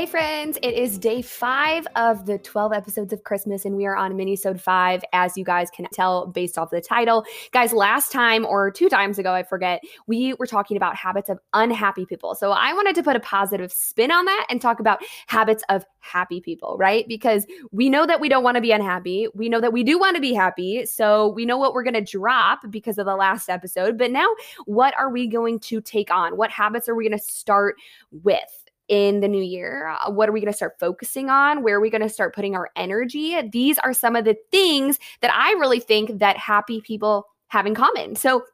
Hey friends, it is day five of the 12 episodes of Christmas, and we are on minisode five, as you guys can tell based off the title. Guys, last time or two times ago, I forget, we were talking about habits of unhappy people. So I wanted to put a positive spin on that and talk about habits of happy people, right? Because we know that we don't want to be unhappy. We know that we do want to be happy. So we know what we're going to drop because of the last episode. But now, what are we going to take on? What habits are we going to start with? In the new year? Uh, what are we going to start focusing on? Where are we going to start putting our energy? These are some of the things that I really think that happy people have in common. So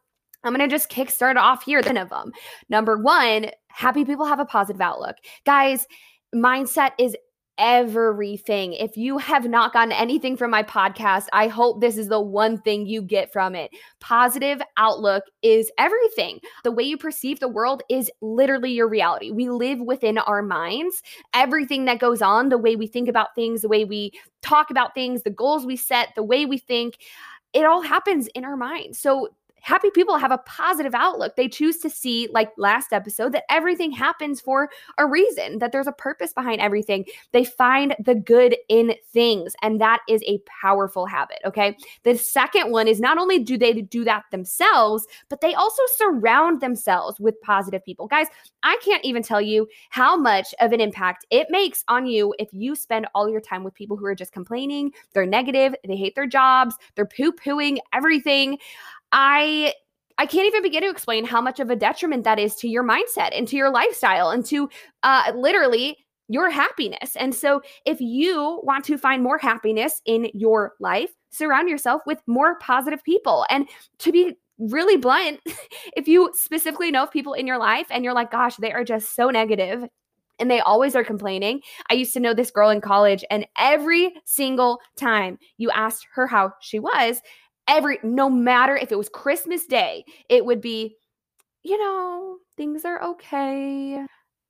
I'm going to just kickstart off here. Ten of them. Number one, happy people have a positive outlook. Guys, mindset is everything. If you have not gotten anything from my podcast, I hope this is the one thing you get from it. Positive outlook is everything. The way you perceive the world is literally your reality. We live within our minds. Everything that goes on, the way we think about things, the way we talk about things, the goals we set, the way we think, it all happens in our mind. So happy people have a positive outlook. They choose to see, like last episode, that everything happens for a reason, that there's a purpose behind everything. They find the good in things, and that is a powerful habit. Okay. The second one is not only do they do that themselves, but they also surround themselves with positive people. Guys, I can't even tell you how much of an impact it makes on you if you spend all your time with people who are just complaining, they're negative, they hate their jobs, they're poo pooing everything. I I can't even begin to explain how much of a detriment that is to your mindset and to your lifestyle and to uh, literally your happiness. And so, if you want to find more happiness in your life, surround yourself with more positive people. And to be really blunt, if you specifically know of people in your life and you're like, gosh, they are just so negative and they always are complaining. I used to know this girl in college, and every single time you asked her how she was, every no matter if it was Christmas Day, it would be, you know, things are okay.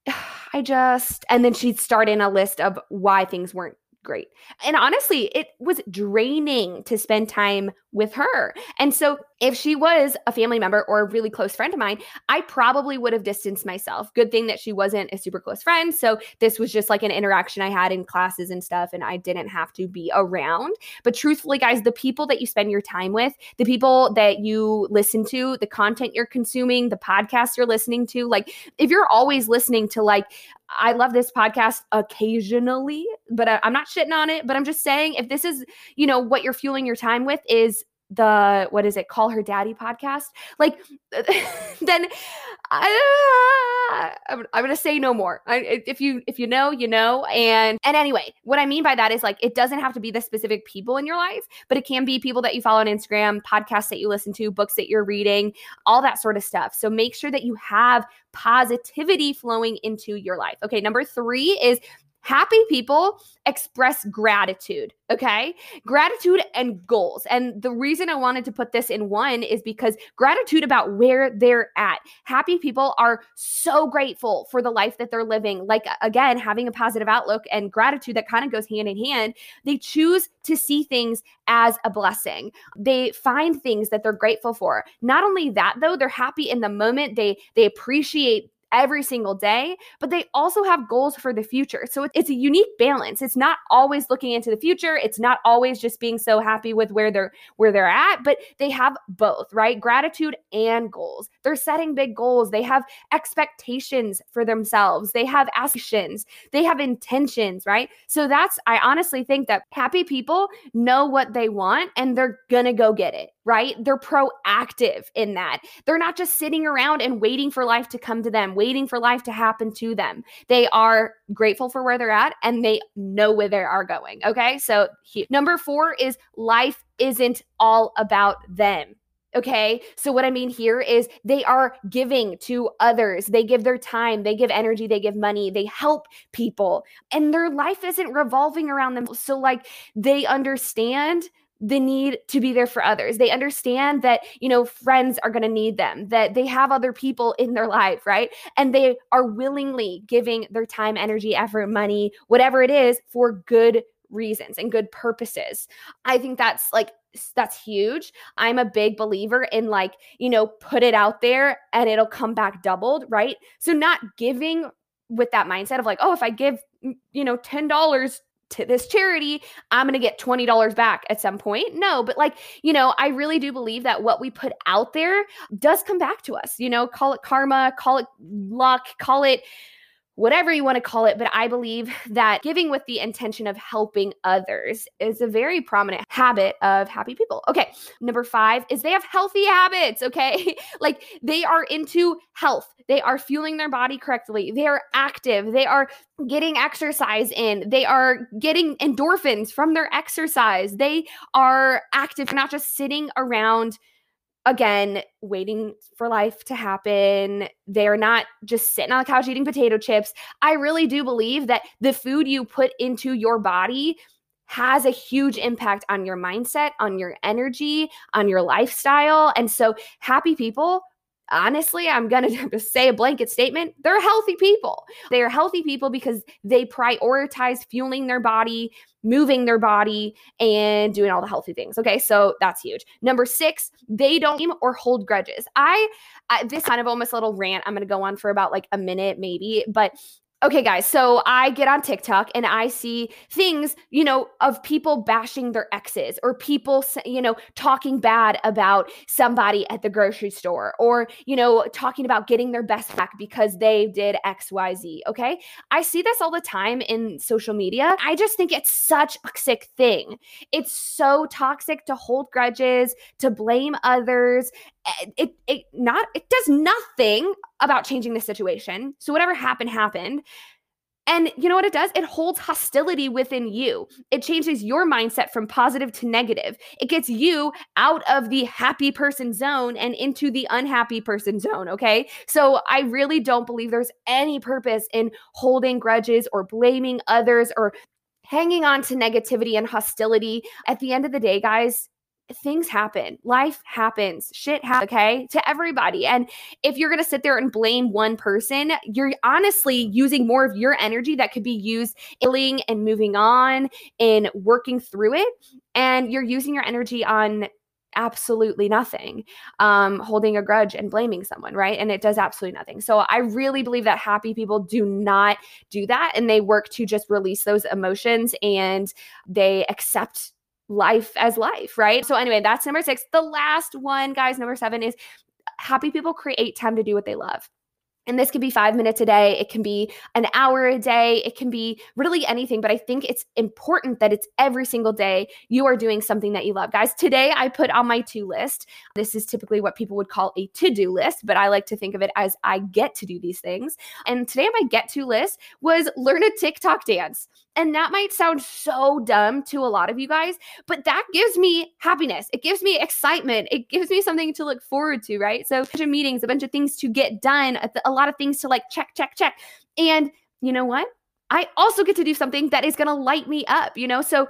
I just, and then she'd start in a list of why things weren't great. And honestly, it was draining to spend time with her. And so, if she was a family member or a really close friend of mine, I probably would have distanced myself. Good thing that she wasn't a super close friend. So, this was just like an interaction I had in classes and stuff, and I didn't have to be around. But truthfully, guys, the people that you spend your time with, the people that you listen to, the content you're consuming, the podcasts you're listening to, like if you're always listening to like I love this podcast occasionally, but uh, I, am not shitting on it. But I'm just saying, if this is, you know, what you're fueling your time with is the what is it call her daddy podcast like then I, I'm, I'm gonna say no more. I, if you if you know you know and and anyway what i mean by that is like it doesn't have to be the specific people in your life but it can be people that you follow on instagram podcasts that you listen to books that you're reading all that sort of stuff. So make sure that you have positivity flowing into your life. Okay number three is Happy people express gratitude, okay? Gratitude and goals. And the reason I wanted to put this in one is because gratitude about where they're at. Happy people are so grateful for the life that they're living. Like, again, having a positive outlook and gratitude that kind of goes hand in hand. They choose to see things as a blessing. They find things that they're grateful for. Not only that, though, they're happy in the moment. They they appreciate every single day, but they also have goals for the future. So it's a unique balance. It's not always looking into the future. It's not always just being so happy with where they're where they're at, but they have both, right? Gratitude and goals. They're setting big goals. They have expectations for themselves. They have aspirations. They have intentions, right? So that's I honestly think that happy people know what they want and they're going to go get it right? They're proactive in that. They're not just sitting around and waiting for life to come to them, waiting for life to happen to them. They are grateful for where they're at and they know where they are going. Okay. So, he, number four is life isn't all about them. Okay. So, what I mean here is they are giving to others. They give their time, they give energy, they give money, they help people, and their life isn't revolving around them. So, like, they understand the need to be there for others. They understand that, you know, friends are going to need them, that they have other people in their life, right? And they are willingly giving their time, energy, effort, money, whatever it is for good reasons and good purposes. I think that's like that's huge. I'm a big believer in like, you know, put it out there and it'll come back doubled, right? So not giving with that mindset of like, oh, if I give, you know, $10 to this charity, I'm going to get $20 back at some point. No, but like, you know, I really do believe that what we put out there does come back to us. You know, call it karma, call it luck, call it whatever you want to call it, but I believe that giving with the intention of helping others is a very prominent habit of happy people. Okay, number five is they have healthy habits. Okay, like they are into health, they are fueling their body correctly, they are active, they are getting exercise in, they are getting endorphins from their exercise, they are active, not just sitting around again, waiting for life to happen. They're not just sitting on the couch eating potato chips. I really do believe that the food you put into your body has a huge impact on your mindset, on your energy, on your lifestyle. And so, happy people honestly, I'm going to say a blanket statement. They're healthy people. They are healthy people because they prioritize fueling their body, moving their body, and doing all the healthy things. Okay. So that's huge. Number six, they don't or hold grudges. I, I this kind of almost little rant. I'm going to go on for about like a minute, maybe, but Okay, guys, so I get on TikTok and I see things, you know, of people bashing their exes or people, you know, talking bad about somebody at the grocery store or, you know, talking about getting their best back because they did XYZ. Okay. I see this all the time in social media. I just think it's such a sick thing. It's so toxic to hold grudges, to blame others. It, it not it does nothing about changing the situation. So whatever happened happened. And you know what it does? It holds hostility within you. It changes your mindset from positive to negative. It gets you out of the happy person zone and into the unhappy person zone. Okay. So I really don't believe there's any purpose in holding grudges or blaming others or hanging on to negativity and hostility. At the end of the day, guys, things happen. Life happens. Shit happens, okay? To everybody. And if you're going to sit there and blame one person, you're honestly using more of your energy that could be used healing and moving on and working through it. And you're using your energy on absolutely nothing um, holding a grudge and blaming someone right and it does absolutely nothing so i really believe that happy people do not do that and they work to just release those emotions and they accept life as life, right? So, anyway, that's number six. The last one, guys, number seven is happy people create time to do what they love. And this could be five minutes a day. It can be an hour a day. It can be really anything. But I think it's important that it's every single day you are doing something that you love. Guys, today I put on my to list. This is typically what people would call a to do list, but I like to think of it as I get to do these things. And today my get to list was learn a TikTok dance. And that might sound so dumb to a lot of you guys, but that gives me happiness. It gives me excitement. It gives me something to look forward to, right? So, a bunch of meetings, a bunch of things to get done, a lot of things to like check, check, check. And you know what? I also get to do something that is going to light me up, you know? So,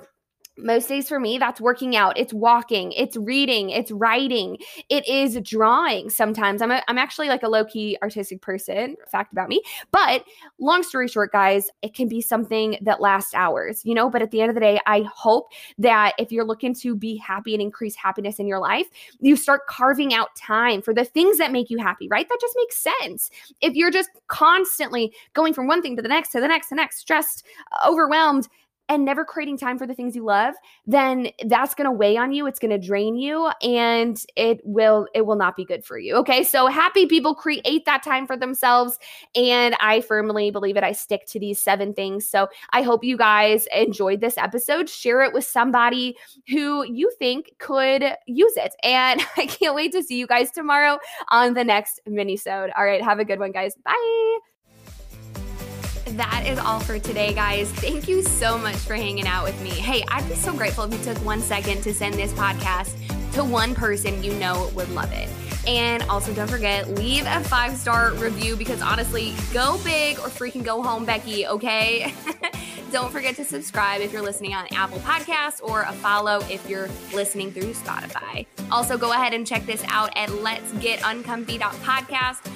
most days for me that's working out it's walking it's reading it's writing it is drawing sometimes. I'm, a, I'm actually like a low-key artistic person fact about me but long story short guys it can be something that lasts hours you know? But at the end of the day i hope that if you're looking to be happy and increase happiness in your life you start carving out time for the things that make you happy right? That just makes sense. If you're just constantly going from one thing to the next to the next to the next stressed overwhelmed and never creating time for the things you love then that's going to weigh on you it's going to drain you and it will it will not be good for you okay? So happy people create that time for themselves and i firmly believe it i stick to these seven things. So i hope you guys enjoyed this episode share it with somebody who you think could use it and i can't wait to see you guys tomorrow on the next mini all right have a good one guys. Bye that is all for today, guys. Thank you so much for hanging out with me. Hey, I'd be so grateful if you took one second to send this podcast to one person you know would love it. And also, don't forget, leave a five star review because honestly, go big or freaking go home, Becky, okay? don't forget to subscribe if you're listening on Apple Podcasts or a follow if you're listening through Spotify. Also, go ahead and check this out at Let's Get Uncomfy.podcast